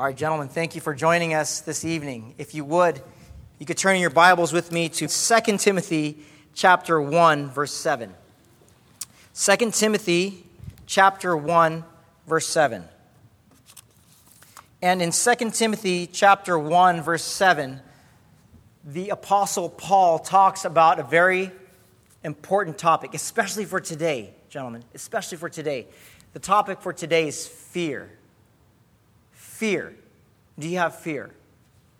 All right, gentlemen, thank you for joining us this evening. If you would, you could turn your Bibles with me to 2 Timothy chapter 1 verse 7. 2 Timothy chapter 1 verse 7. And in 2 Timothy chapter 1 verse 7, the apostle Paul talks about a very important topic, especially for today, gentlemen, especially for today. The topic for today is fear. Fear. Do you have fear?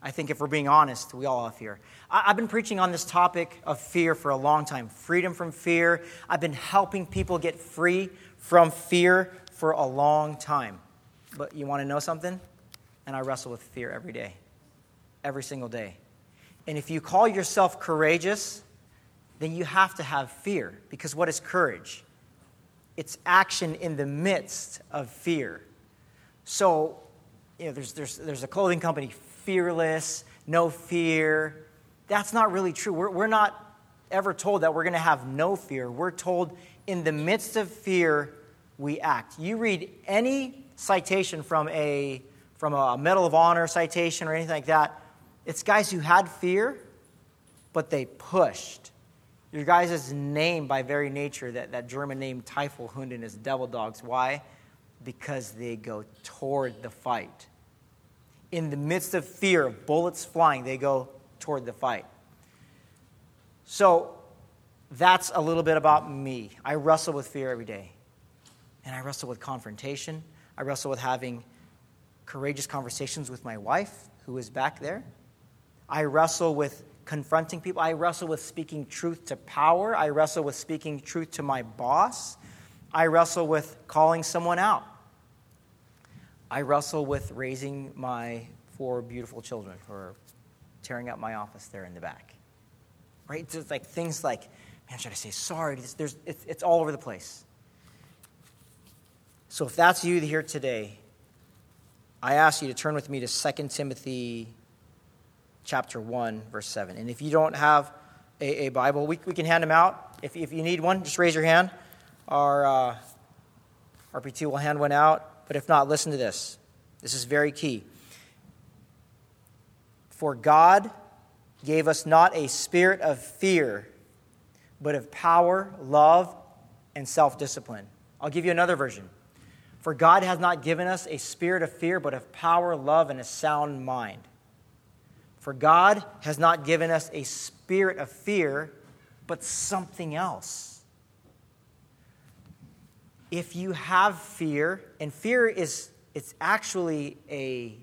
I think if we're being honest, we all have fear. I've been preaching on this topic of fear for a long time freedom from fear. I've been helping people get free from fear for a long time. But you want to know something? And I wrestle with fear every day, every single day. And if you call yourself courageous, then you have to have fear. Because what is courage? It's action in the midst of fear. So, you know, there's, there's, there's a clothing company, Fearless, no fear. That's not really true. We're, we're not ever told that we're going to have no fear. We're told in the midst of fear, we act. You read any citation from a, from a Medal of Honor citation or anything like that, it's guys who had fear, but they pushed. Your guys' name, by very nature, that, that German name Teufelhunden is devil dogs. Why? Because they go toward the fight in the midst of fear of bullets flying, they go toward the fight. So that's a little bit about me. I wrestle with fear every day. And I wrestle with confrontation. I wrestle with having courageous conversations with my wife, who is back there. I wrestle with confronting people. I wrestle with speaking truth to power. I wrestle with speaking truth to my boss. I wrestle with calling someone out. I wrestle with raising my four beautiful children who are tearing up my office there in the back. Right? Just like things like, man, should I say sorry? There's, it's, it's all over the place. So if that's you here today, I ask you to turn with me to 2 Timothy chapter 1, verse 7. And if you don't have a, a Bible, we, we can hand them out. If, if you need one, just raise your hand. Our uh, RPT will hand one out. But if not, listen to this. This is very key. For God gave us not a spirit of fear, but of power, love, and self discipline. I'll give you another version. For God has not given us a spirit of fear, but of power, love, and a sound mind. For God has not given us a spirit of fear, but something else if you have fear, and fear is it's actually a,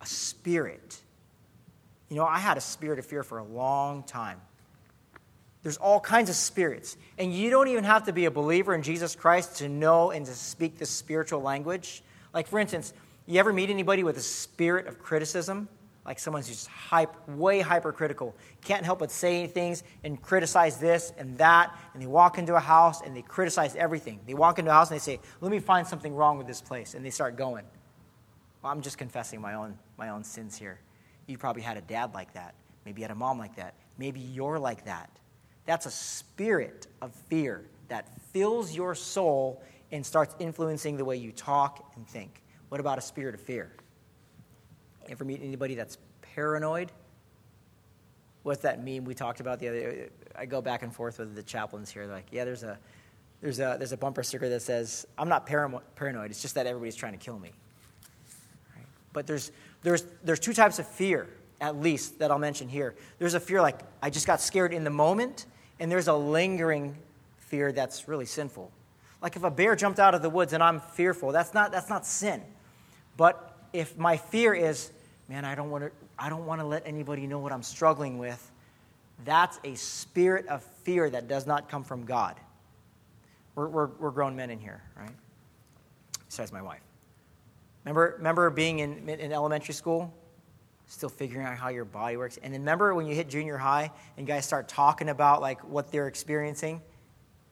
a spirit. You know, I had a spirit of fear for a long time. There's all kinds of spirits. And you don't even have to be a believer in Jesus Christ to know and to speak the spiritual language. Like, for instance, you ever meet anybody with a spirit of criticism? Like someone's just hype, way hypercritical, can't help but say things and criticize this and that, and they walk into a house and they criticize everything. They walk into a house and they say, "Let me find something wrong with this place," and they start going. Well, I'm just confessing my own my own sins here. You probably had a dad like that. Maybe you had a mom like that. Maybe you're like that. That's a spirit of fear that fills your soul and starts influencing the way you talk and think. What about a spirit of fear? Ever meet anybody that's paranoid? What's that meme we talked about the other? I go back and forth with the chaplains here. They're like, yeah, there's a there's a there's a bumper sticker that says, "I'm not paranoid. It's just that everybody's trying to kill me." Right? But there's there's there's two types of fear, at least that I'll mention here. There's a fear like I just got scared in the moment, and there's a lingering fear that's really sinful. Like if a bear jumped out of the woods and I'm fearful, that's not that's not sin. But if my fear is, man, I don't want to, I don't want to let anybody know what I'm struggling with, that's a spirit of fear that does not come from God. We're, we're, we're grown men in here, right? Besides my wife. Remember, remember being in, in elementary school? Still figuring out how your body works. And then remember when you hit junior high and guys start talking about like what they're experiencing?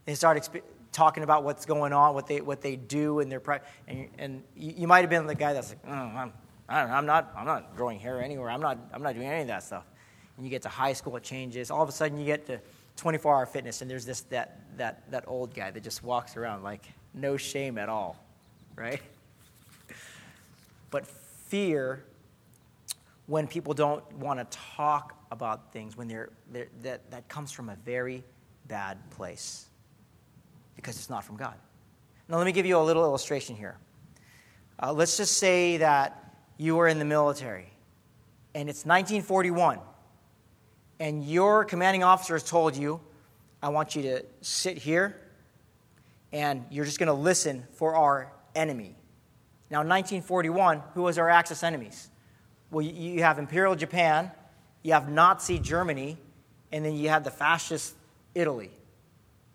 They start exp- talking about what's going on, what they what they do, and their and, and you, you might have been the guy that's like, oh, I'm, I'm not I'm not growing hair anywhere. I'm not I'm not doing any of that stuff. And you get to high school, it changes. All of a sudden, you get to 24-hour fitness, and there's this that that that old guy that just walks around like no shame at all, right? But fear when people don't want to talk about things, when they're, they're, that, that comes from a very bad place because it's not from God. Now, let me give you a little illustration here. Uh, let's just say that you were in the military and it's 1941 and your commanding officer has told you, I want you to sit here and you're just going to listen for our enemy. Now, 1941, who was our Axis enemies? Well, you have Imperial Japan, you have Nazi Germany, and then you had the fascist Italy.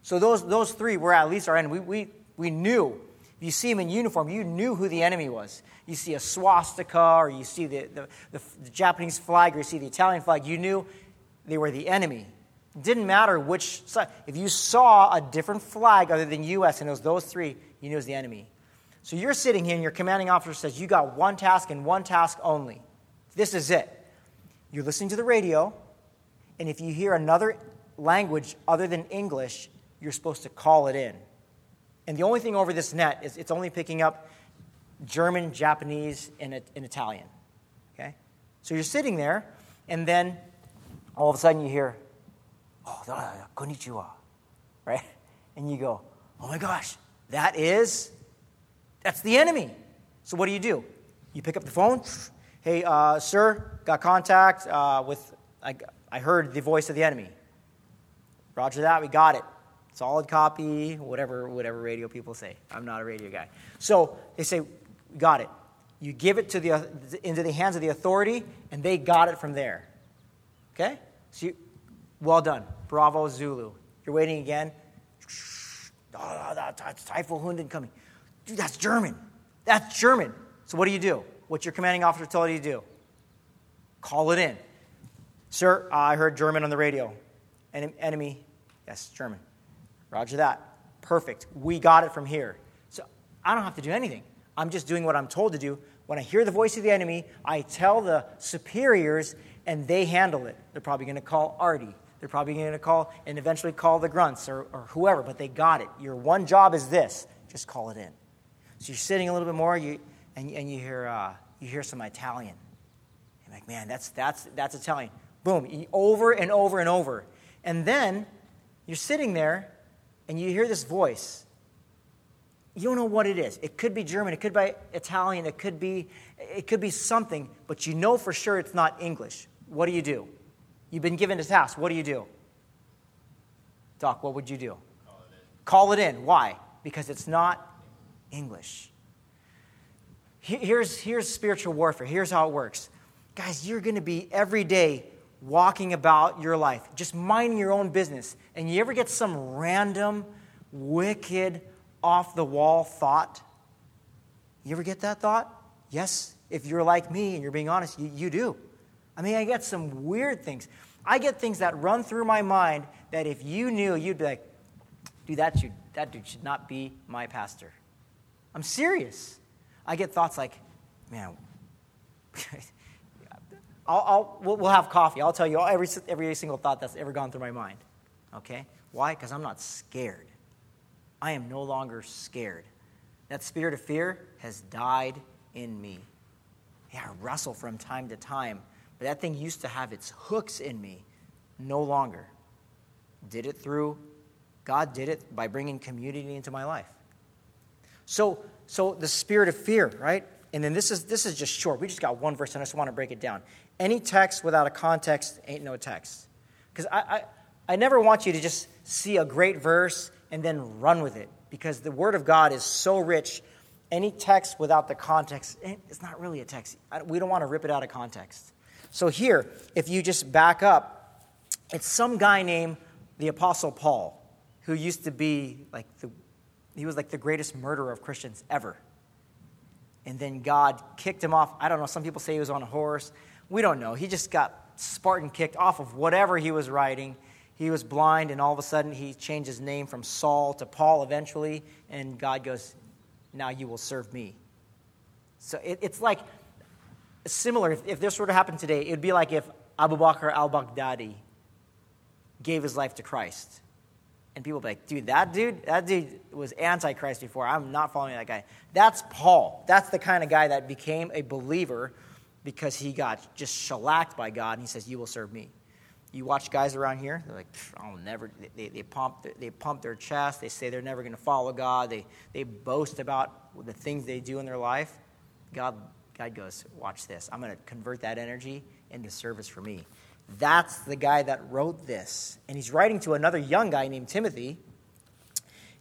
So those, those three were at least our enemy. We, we, we knew. If you see them in uniform, you knew who the enemy was. You see a swastika, or you see the, the, the, the Japanese flag, or you see the Italian flag, you knew they were the enemy. It didn't matter which side. If you saw a different flag other than U.S. and it was those three, you knew it was the enemy. So you're sitting here and your commanding officer says, You got one task and one task only. This is it. You're listening to the radio, and if you hear another language other than English, you're supposed to call it in. And the only thing over this net is it's only picking up German, Japanese, and, and Italian. Okay? So you're sitting there, and then all of a sudden you hear, oh, konnichiwa, right? And you go, oh my gosh, that is, that's the enemy. So what do you do? You pick up the phone, Hey, uh, sir, got contact uh, with, I, I heard the voice of the enemy. Roger that, we got it. Solid copy, whatever, whatever radio people say. I'm not a radio guy. So they say, got it. You give it to the, into the hands of the authority, and they got it from there. Okay? So you, well done. Bravo, Zulu. You're waiting again. Oh, that's Hunden coming. Dude, that's German. That's German. So what do you do? what your commanding officer told you to do. Call it in. Sir, I heard German on the radio. En- enemy, yes, German. Roger that. Perfect. We got it from here. So I don't have to do anything. I'm just doing what I'm told to do. When I hear the voice of the enemy, I tell the superiors, and they handle it. They're probably going to call Artie. They're probably going to call and eventually call the grunts or, or whoever, but they got it. Your one job is this just call it in. So you're sitting a little bit more, you, and, and you, hear, uh, you hear some Italian. You're like, man, that's, that's, that's Italian. Boom, over and over and over. And then you're sitting there and you hear this voice. You don't know what it is. It could be German, it could be Italian, it could be, it could be something, but you know for sure it's not English. What do you do? You've been given a task. What do you do? Doc, what would you do? Call it in. Call it in. Why? Because it's not English. Here's, here's spiritual warfare. Here's how it works. Guys, you're going to be every day walking about your life, just minding your own business. And you ever get some random, wicked, off the wall thought? You ever get that thought? Yes, if you're like me and you're being honest, you, you do. I mean, I get some weird things. I get things that run through my mind that if you knew, you'd be like, dude, that, should, that dude should not be my pastor. I'm serious. I get thoughts like, man, I'll, I'll, we'll, have coffee. I'll tell you every, every single thought that's ever gone through my mind. Okay? Why? Because I'm not scared. I am no longer scared. That spirit of fear has died in me. Yeah, I wrestle from time to time, but that thing used to have its hooks in me. No longer. Did it through, God did it by bringing community into my life. So, so the spirit of fear, right? And then this is this is just short. We just got one verse, and I just want to break it down. Any text without a context ain't no text. Because I, I, I never want you to just see a great verse and then run with it. Because the Word of God is so rich. Any text without the context, eh, it's not really a text. We don't want to rip it out of context. So here, if you just back up, it's some guy named the Apostle Paul, who used to be like the he was like the greatest murderer of Christians ever. And then God kicked him off. I don't know, some people say he was on a horse. We don't know. He just got Spartan kicked off of whatever he was writing. He was blind, and all of a sudden he changed his name from Saul to Paul eventually, and God goes, Now you will serve me. So it, it's like similar. If, if this were to happen today, it would be like if Abu Bakr al Baghdadi gave his life to Christ And people would be like, dude, that dude, that dude was antichrist before. I'm not following that guy. That's Paul. That's the kind of guy that became a believer because he got just shellacked by God and he says, You will serve me. You watch guys around here, they're like, I'll never, they, they, pump, they pump their chest. They say they're never going to follow God. They, they boast about the things they do in their life. God, God goes, Watch this. I'm going to convert that energy into service for me. That's the guy that wrote this. And he's writing to another young guy named Timothy.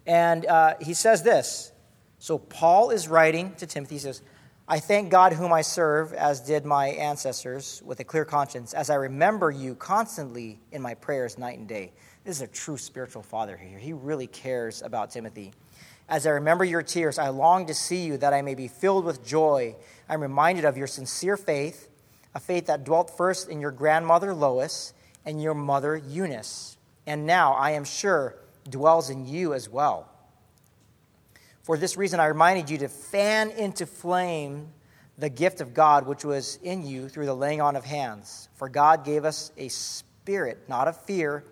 And uh, he says this. So Paul is writing to Timothy. He says, I thank God whom I serve, as did my ancestors, with a clear conscience, as I remember you constantly in my prayers night and day. This is a true spiritual father here. He really cares about Timothy. As I remember your tears, I long to see you that I may be filled with joy. I'm reminded of your sincere faith a faith that dwelt first in your grandmother Lois and your mother Eunice, and now, I am sure, dwells in you as well. For this reason, I reminded you to fan into flame the gift of God which was in you through the laying on of hands. For God gave us a spirit, not of fear,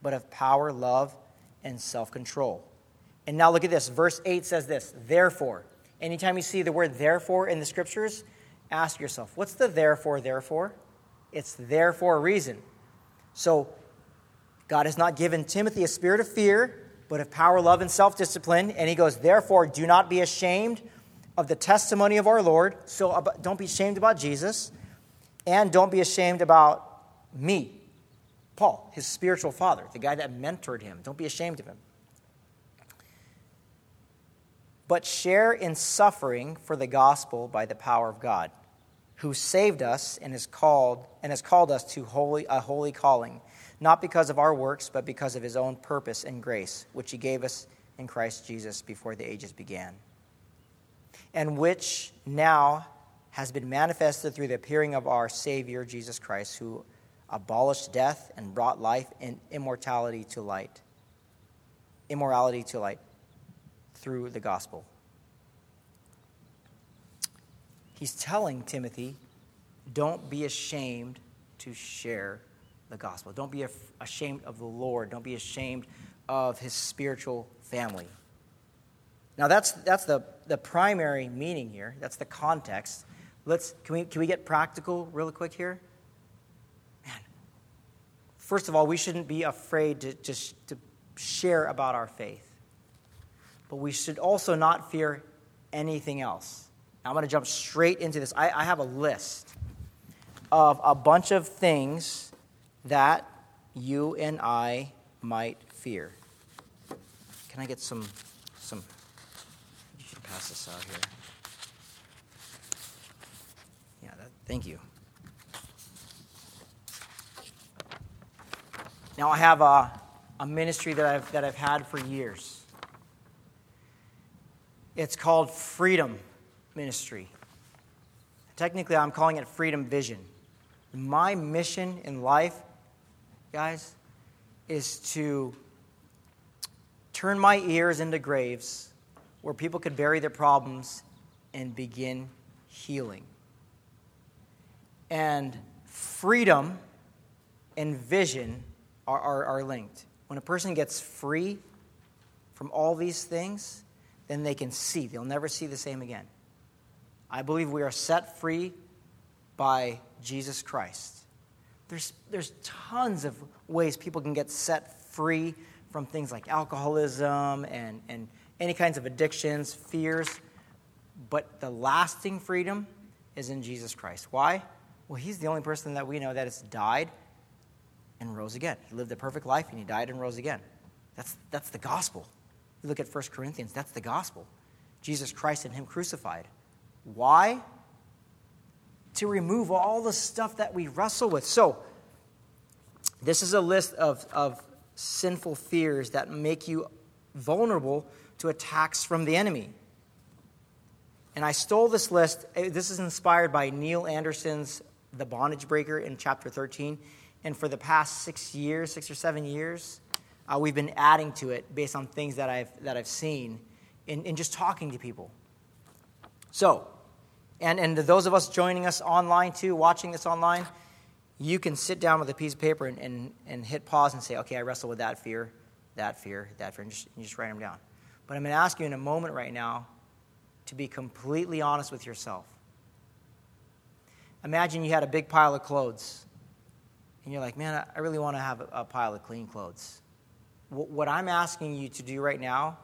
but of power, love, and self control. And now look at this. Verse 8 says this Therefore, anytime you see the word therefore in the scriptures, ask yourself, what's the therefore, therefore? It's there for a reason. So, God has not given Timothy a spirit of fear, but of power, love, and self discipline. And he goes, Therefore, do not be ashamed of the testimony of our Lord. So, don't be ashamed about Jesus, and don't be ashamed about me, Paul, his spiritual father, the guy that mentored him. Don't be ashamed of him. But share in suffering for the gospel by the power of God who saved us and has called and has called us to holy, a holy calling, not because of our works, but because of his own purpose and grace, which he gave us in Christ Jesus before the ages began, and which now has been manifested through the appearing of our Savior Jesus Christ, who abolished death and brought life and immortality to light. Immorality to light through the gospel he's telling Timothy, don't be ashamed to share the gospel. Don't be ashamed of the Lord. Don't be ashamed of his spiritual family. Now, that's, that's the, the primary meaning here. That's the context. Let's, can, we, can we get practical real quick here? Man, first of all, we shouldn't be afraid to, to, to share about our faith. But we should also not fear anything else. Now, I'm going to jump straight into this. I, I have a list of a bunch of things that you and I might fear. Can I get some some you should pass this out here. Yeah, that, thank you. Now I have a, a ministry that I've that I've had for years. It's called Freedom ministry. Technically, I'm calling it freedom vision. My mission in life, guys, is to turn my ears into graves where people could bury their problems and begin healing. And freedom and vision are, are, are linked. When a person gets free from all these things, then they can see. They'll never see the same again. I believe we are set free by Jesus Christ. There's, there's tons of ways people can get set free from things like alcoholism and, and any kinds of addictions, fears. But the lasting freedom is in Jesus Christ. Why? Well, He's the only person that we know that has died and rose again. He lived a perfect life and He died and rose again. That's, that's the gospel. You look at 1 Corinthians, that's the gospel. Jesus Christ and Him crucified. Why? To remove all the stuff that we wrestle with. So, this is a list of, of sinful fears that make you vulnerable to attacks from the enemy. And I stole this list. Eh, this is inspired by Neil Anderson's The Bondage Breaker in chapter 13. And for the past six years, six or seven years, uh, we've been adding to it based on things that I've, that I've seen in, in just talking to people. So, and, and those of us joining us online too, watching this online, you can sit down with a piece of paper and, and, and hit pause and say, okay, I wrestle with that fear. that fear, that fear, and just, and just write them down. But I'm going to ask you in a moment right now to be completely honest with yourself. Imagine you had a big pile of clothes, and you're like, man, I really want to have a pile of clean clothes. What I'm asking you to do right now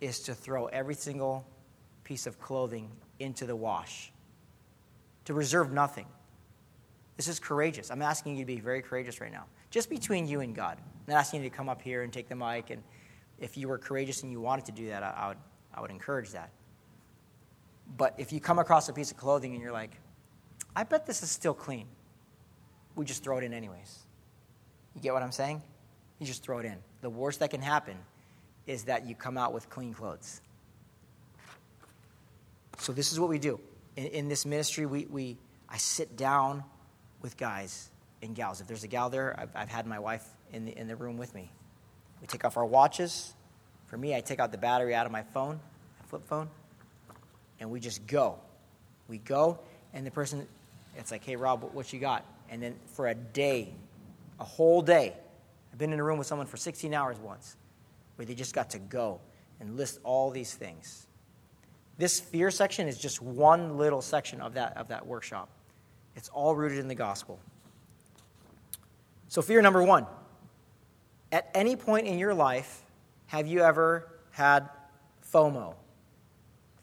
is to throw every single piece of clothing into the wash, to reserve nothing. This is courageous. I'm asking you to be very courageous right now, just between you and God. I'm not asking you to come up here and take the mic. And if you were courageous and you wanted to do that, I, I would, I would encourage that. But if you come across a piece of clothing and you're like, I bet this is still clean. We just throw it in anyways. You get what I'm saying? You just throw it in. The worst that can happen is that you come out with clean clothes. So this is what we do. In, in this ministry, we, we, I sit down with guys and gals. If there's a gal there, I've, I've had my wife in the, in the room with me. We take off our watches. For me, I take out the battery out of my phone, my flip phone, and we just go. We go, and the person it's like, hey, Rob, what you got? And then for a day, a whole day, I've been in a room with someone for 16 hours once where they just got to go and list all these things. This fear section is just one little section of that, of that workshop. It's all rooted in the gospel. So, fear number one at any point in your life, have you ever had FOMO,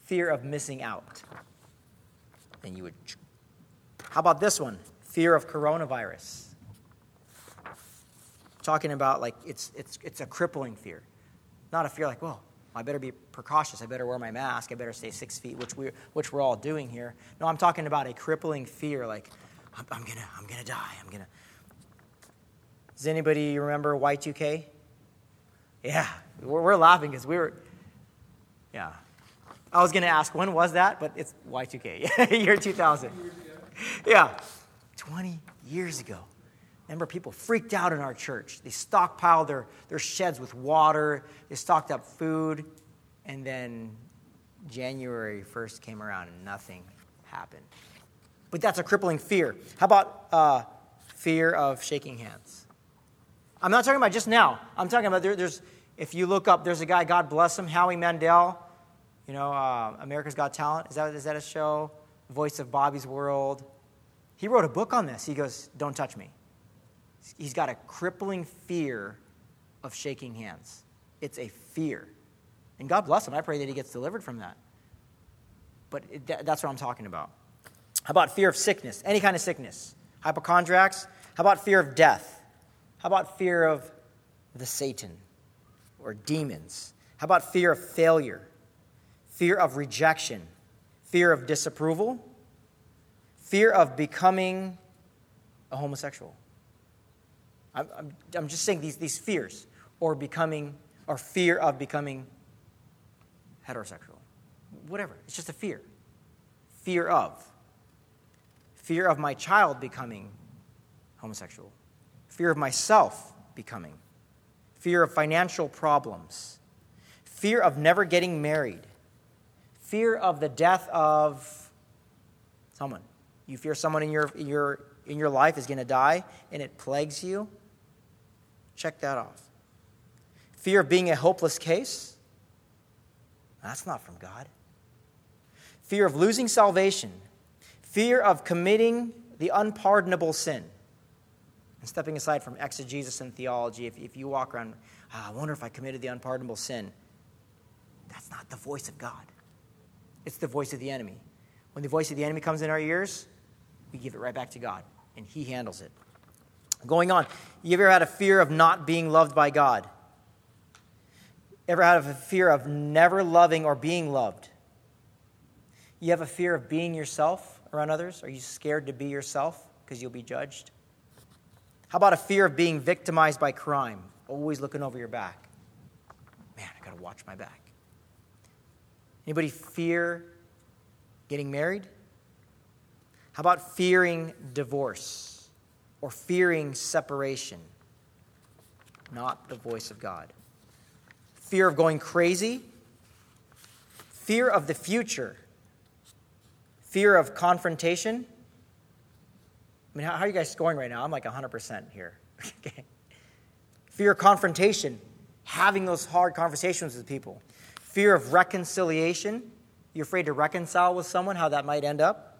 fear of missing out? And you would how about this one? Fear of coronavirus. Talking about like it's, it's, it's a crippling fear. Not a fear like, well, I better be precautious. I better wear my mask. I better stay six feet, which we're, which we're all doing here. No, I'm talking about a crippling fear like, I'm, I'm going to I'm gonna die. I'm going to. Does anybody remember Y2K? Yeah, we're, we're laughing because we were, yeah. I was going to ask, when was that? But it's Y2K, year 2000. yeah, 20 years ago. Remember, people freaked out in our church. They stockpiled their, their sheds with water, they stocked up food, and then January 1st came around and nothing happened. But that's a crippling fear. How about uh, fear of shaking hands? I'm not talking about just now. I'm talking about there, there's, if you look up, there's a guy, God bless him, Howie Mandel, you know, uh, America's Got Talent. Is that, is that a show? Voice of Bobby's World. He wrote a book on this. He goes, Don't touch me. He's got a crippling fear of shaking hands. It's a fear. And God bless him. I pray that he gets delivered from that. But it, that's what I'm talking about. How about fear of sickness? Any kind of sickness? Hypochondriacs? How about fear of death? How about fear of the Satan or demons? How about fear of failure? Fear of rejection? fear of disapproval, fear of becoming a homosexual. I'm, I'm, just saying these, these fears, or becoming, or fear of becoming heterosexual. Whatever. It's just a fear. Fear of. Fear of my child becoming homosexual. Fear of myself becoming. Fear of financial problems. Fear of never getting married fear of the death of someone. You fear someone in your, your, in your life is going to die and it plagues you. Check that off. Fear of being a hopeless case. That's not from God. Fear of losing salvation. Fear of committing the unpardonable sin. And stepping aside from exegesis and theology, if, if you walk around, oh, I wonder if I committed the unpardonable sin, that's not the voice of God. It's the voice of the enemy. When the voice of the enemy comes in our ears, we give it right back to God, and He handles it. Going on, you ever had a fear of not being loved by God? Ever had a fear of never loving or being loved? You have a fear of being yourself around others? Are you scared to be yourself because you'll be judged? How about a fear of being victimized by crime? Always looking over your back. Man, I got to watch my back. Anybody fear getting married? How about fearing divorce or fearing separation? Not the voice of God. Fear of going crazy? Fear of the future? Fear of confrontation? I mean, how, are you guys scoring right now? I'm like 100% here. okay. Fear of confrontation. having those hard conversations with people. Fear of reconciliation. You're afraid to reconcile with someone, how that might end up.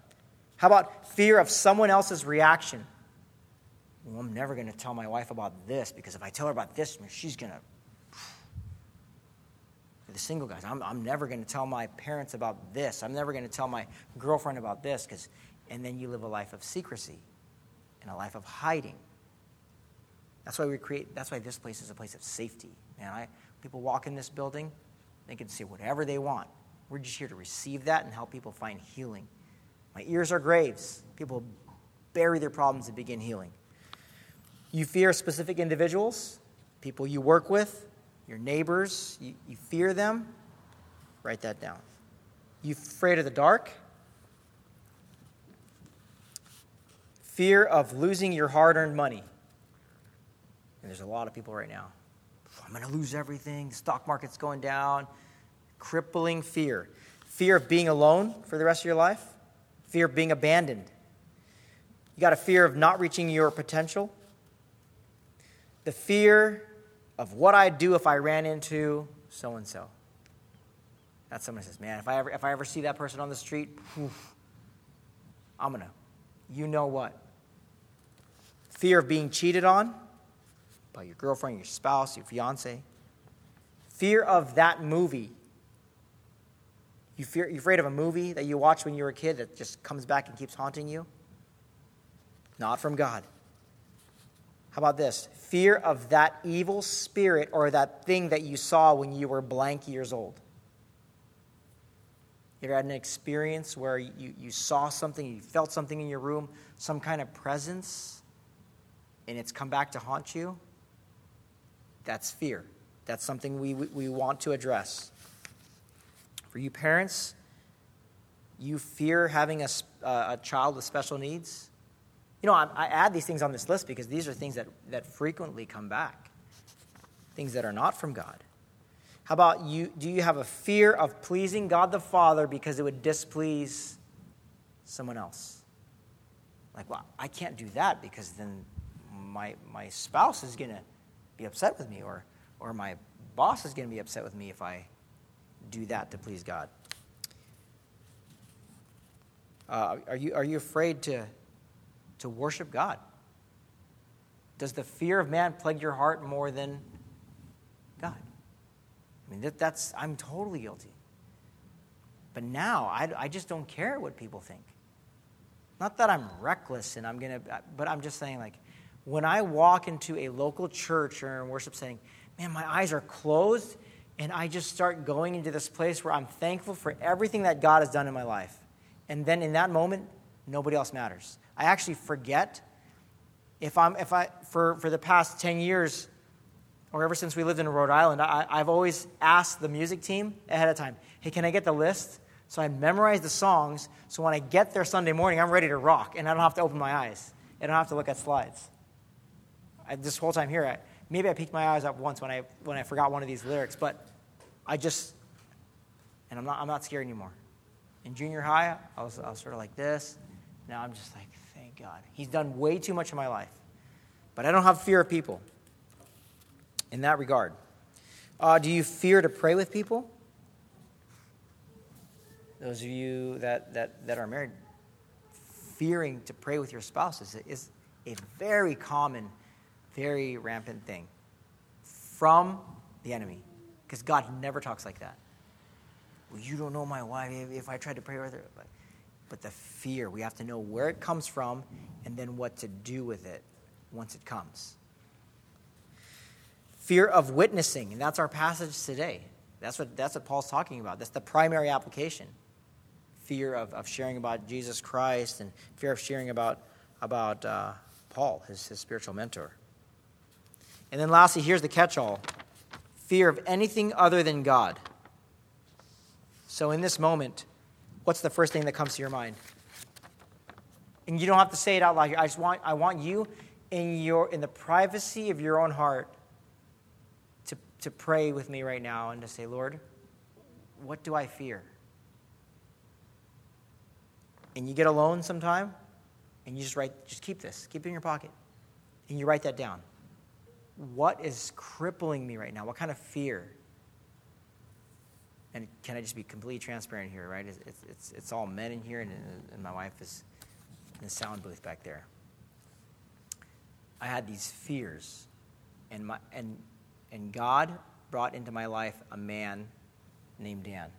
How about fear of someone else's reaction? Well, I'm never going to tell my wife about this because if I tell her about this, she's going to. The single guys, I'm, I'm never going to tell my parents about this. I'm never going to tell my girlfriend about this because, and then you live a life of secrecy and a life of hiding. That's why we create, that's why this place is a place of safety. Man, I, people walk in this building, they can say whatever they want. We're just here to receive that and help people find healing. My ears are graves. People bury their problems and begin healing. You fear specific individuals, people you work with, your neighbors, you, you fear them. Write that down. You afraid of the dark? Fear of losing your hard earned money. And there's a lot of people right now. I'm going to lose everything. The stock market's going down. Crippling fear. Fear of being alone for the rest of your life. Fear of being abandoned. You got a fear of not reaching your potential. The fear of what I'd do if I ran into so and so. That's someone says, man, if I ever if I ever see that person on the street, whew, I'm gonna, you know what? Fear of being cheated on by your girlfriend, your spouse, your fiance. Fear of that movie. You fear, you're afraid of a movie that you watched when you were a kid that just comes back and keeps haunting you? Not from God. How about this? Fear of that evil spirit or that thing that you saw when you were blank years old. You ever had an experience where you, you saw something, you felt something in your room, some kind of presence, and it's come back to haunt you? That's fear. That's something we, we want to address. For you parents, you fear having a, uh, a child with special needs. You know, I, I add these things on this list because these are things that, that frequently come back, things that are not from God. How about you? Do you have a fear of pleasing God the Father because it would displease someone else? Like, well, I can't do that because then my, my spouse is going to be upset with me, or, or my boss is going to be upset with me if I do that to please God. Uh, are, you, are you afraid to, to worship God? Does the fear of man plague your heart more than God? I mean, that, that's, I'm totally guilty. But now, I, I just don't care what people think. Not that I'm reckless and I'm going to, but I'm just saying, like, when I walk into a local church or a worship setting, man, my eyes are closed and I just start going into this place where I'm thankful for everything that God has done in my life. And then in that moment, nobody else matters. I actually forget if I'm if I for, for the past 10 years or ever since we lived in Rhode Island, I, I've always asked the music team ahead of time, hey, can I get the list? So I memorize the songs so when I get there Sunday morning, I'm ready to rock and I don't have to open my eyes. I don't have to look at slides. I, this whole time here, I, maybe I peeked my eyes up once when I, when I forgot one of these lyrics, but I just, and I'm not, I'm not scared anymore. In junior high, I was, I was sort of like this. Now I'm just like, God. He's done way too much in my life. But I don't have fear of people in that regard. Uh, do you fear to pray with people? Those of you that, that, that are married, fearing to pray with your spouse is, a very common very rampant thing from the enemy. Because God never talks like that. Well, you don't know my wife if I tried to pray with her. But the fear, we have to know where it comes from and then what to do with it once it comes. Fear of witnessing, and that's our passage today. That's what, that's what Paul's talking about. That's the primary application. Fear of, of sharing about Jesus Christ and fear of sharing about, about uh, Paul, his, his spiritual mentor. And then lastly, here's the catch all fear of anything other than God. So in this moment, what's the first thing that comes to your mind? And you don't have to say it out loud. I just want, I want you in, your, in the privacy of your own heart to, to pray with me right now and to say, Lord, what do I fear? And you get alone sometime, and you just write, just keep this, keep it in your pocket, and you write that down. what is crippling me right now? What kind of fear? And can I just be completely transparent here, right? It's, it's, it's all men in here, and, and my wife is in the sound booth back there. I had these fears, and, my, and, and God brought into my life a man named Dan.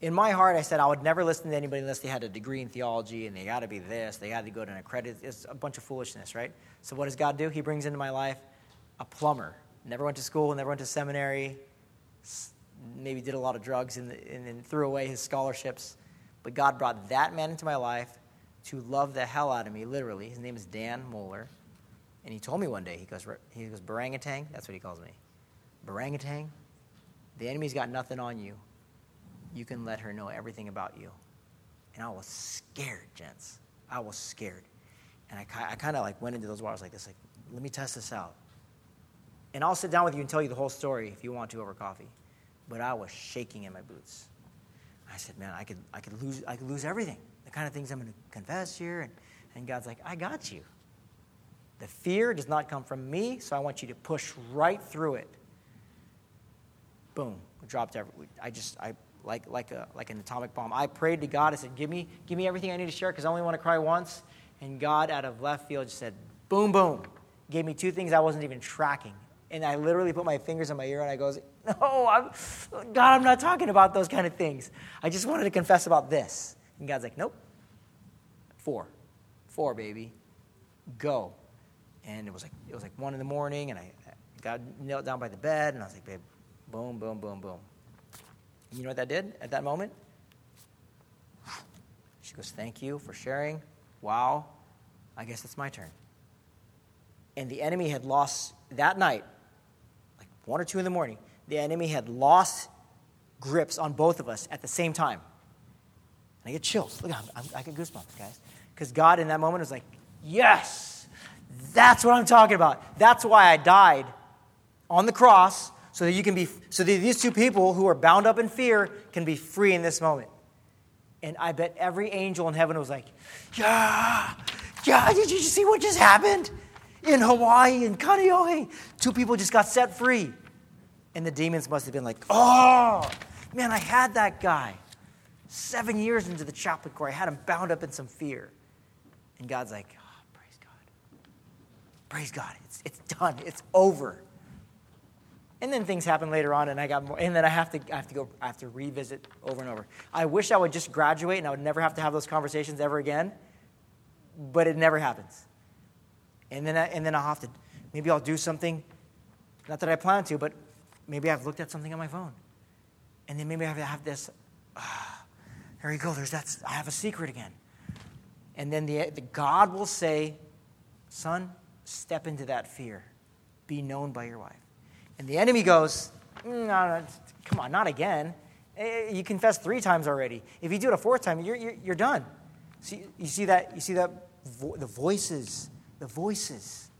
In my heart, I said I would never listen to anybody unless they had a degree in theology and they got to be this, they had to go to an accredited. It's a bunch of foolishness, right? So, what does God do? He brings into my life a plumber. Never went to school, never went to seminary, maybe did a lot of drugs and, and, threw away his scholarships. But God brought that man into my life to love the hell out of me, literally. His name is Dan Moeller. And he told me one day, he goes, he goes, Barangatang, that's what he calls me. Barangatang, the enemy's got nothing on you. You can let her know everything about you. And I was scared, gents. I was scared. And I, I kind of like went into those waters like this, like, let me test this out. And I'll sit down with you and tell you the whole story if you want to over coffee. But I was shaking in my boots. I said, man, I could, I could, lose, I could lose everything. The kind of things I'm going to confess here. And, and God's like, I got you. The fear does not come from me, so I want you to push right through it. Boom, We dropped every. I just, I like like a like an atomic bomb. I prayed to God. I said, "Give me, give me everything I need to share, because I only want to cry once." And God, out of left field, just said, "Boom, boom," gave me two things I wasn't even tracking. And I literally put my fingers in my ear and I goes, "No, I'm, God, I'm not talking about those kind of things. I just wanted to confess about this." And God's like, "Nope, four, four, baby, go." And it was like it was like one in the morning, and I got knelt down by the bed, and I was like, "Babe." Boom, boom, boom, boom. You know what that did at that moment? She goes, Thank you for sharing. Wow. I guess it's my turn. And the enemy had lost that night, like one or two in the morning, the enemy had lost grips on both of us at the same time. And I get chills. Look, I'm, i get goosebumps, guys. Because God in that moment was like, Yes, that's what I'm talking about. That's why I died on the cross so that you can be so that these two people who are bound up in fear can be free in this moment. And I bet every angel in heaven was like, Yeah, yeah, did you see what just happened? In Hawaii, in Kaneohe, two people just got set free. And the demons must have been like, Oh, man, I had that guy. Seven years into the chaplain corps, I had him bound up in some fear. And God's like, oh, Praise God. Praise God. It's, it's done. It's over. And then things happen later on, and I got more, and then I have to, I have to go, I have to revisit over and over. I wish I would just graduate and I would never have to have those conversations ever again, but it never happens. And then, I, and then I'll have to, maybe I'll do something, not that I plan to, but maybe I've looked at something on my phone, and then maybe I have this. Ah, there you go. There's that. I have a secret again. And then the, the God will say, "Son, step into that fear. Be known by your wife." And the enemy goes, mm, no, no, come on, not again. Eh, eh, you confessed three times already. If you do it a fourth time, you're, you're, you're done. See, you see that? You see that? Vo- the voices, the voices.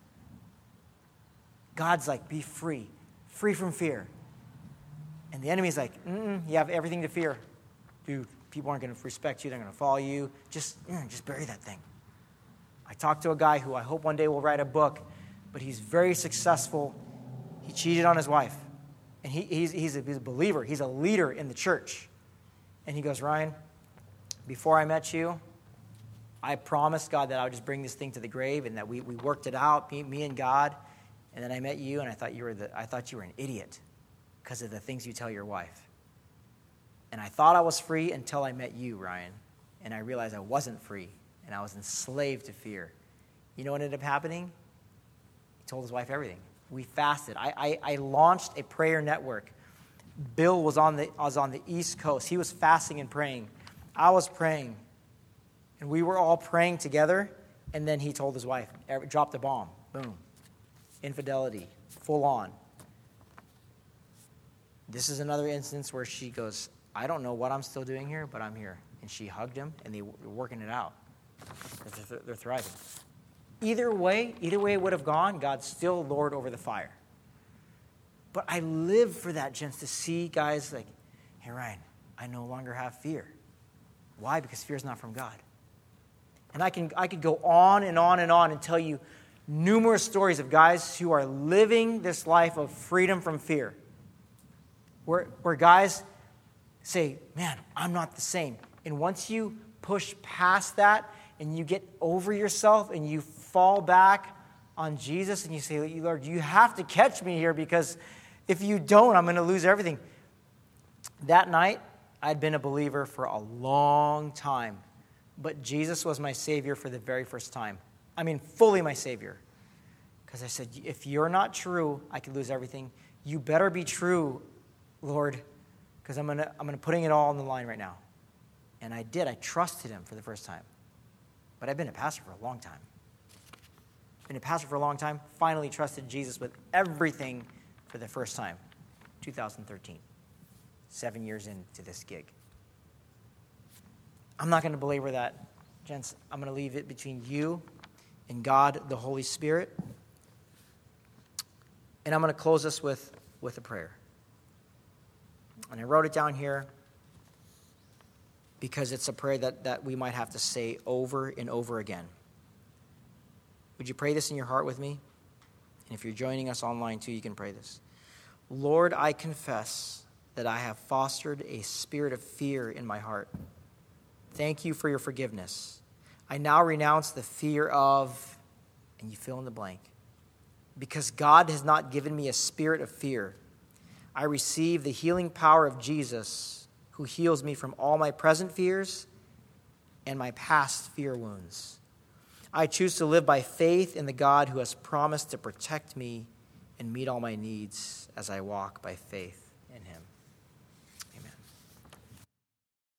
God's like, be free, free from fear. And the enemy's like, you have everything to fear. Dude, people aren't going to respect you. They're going to follow you. Just, mm, just bury that thing. I talked to a guy who I hope one day will write a book, but he's very successful he cheated on his wife. And he, he's, he's, a, he's a believer, he's a leader in the church. And he goes, Ryan, before I met you, I promised God that I would just bring this thing to the grave and that we, we worked it out, me, me and God. And then I met you and I thought you were, the, I thought you were an idiot because of the things you tell your wife. And I thought I was free until I met you, Ryan. And I realized I wasn't free and I was enslaved to fear. You know what ended up happening? He told his wife everything we fasted. I, I, I, launched a prayer network. Bill was on, the, was on the East Coast. He was fasting and praying. I was praying. And we were all praying together. And then he told his wife, dropped a bomb. Boom. Infidelity, full on. This is another instance where she goes, I don't know what I'm still doing here, but I'm here. And she hugged him, and they were working it out. They're, thriving. Either way, either way it would have gone, God's still Lord over the fire. But I live for that, gents, to see guys like, hey, Ryan, I no longer have fear. Why? Because fear is not from God. And I, can, I could go on and on and on and tell you numerous stories of guys who are living this life of freedom from fear, where, where guys say, Man, I'm not the same. And once you push past that and you get over yourself and you fall back on Jesus and you say, Lord, you have to catch me here because if you don't, I'm going to lose everything. That night, I'd been a believer for a long time, but Jesus was my Savior for the very first time. I mean, fully my Savior. Because I said, if you're not true, I could lose everything. You better be true, Lord, because I'm going to I'm gonna putting it all on the line right now. And I did. I trusted him for the first time. But I've been a pastor for a long time. Been a pastor for a long time. Finally trusted Jesus with everything for the first time. 2013. Seven years into this gig. I'm not going to belabor that, gents. I'm going to leave it between you and God, the Holy Spirit. And I'm going to close this with, with a prayer. And I wrote it down here because it's a prayer that, that we might have to say over and over again. Would you pray this in your heart with me? And if you're joining us online too, you can pray this. Lord, I confess that I have fostered a spirit of fear in my heart. Thank you for your forgiveness. I now renounce the fear of, and you fill in the blank. Because God has not given me a spirit of fear, I receive the healing power of Jesus who heals me from all my present fears and my past fear wounds. I choose to live by faith in the God who has promised to protect me and meet all my needs as I walk by faith.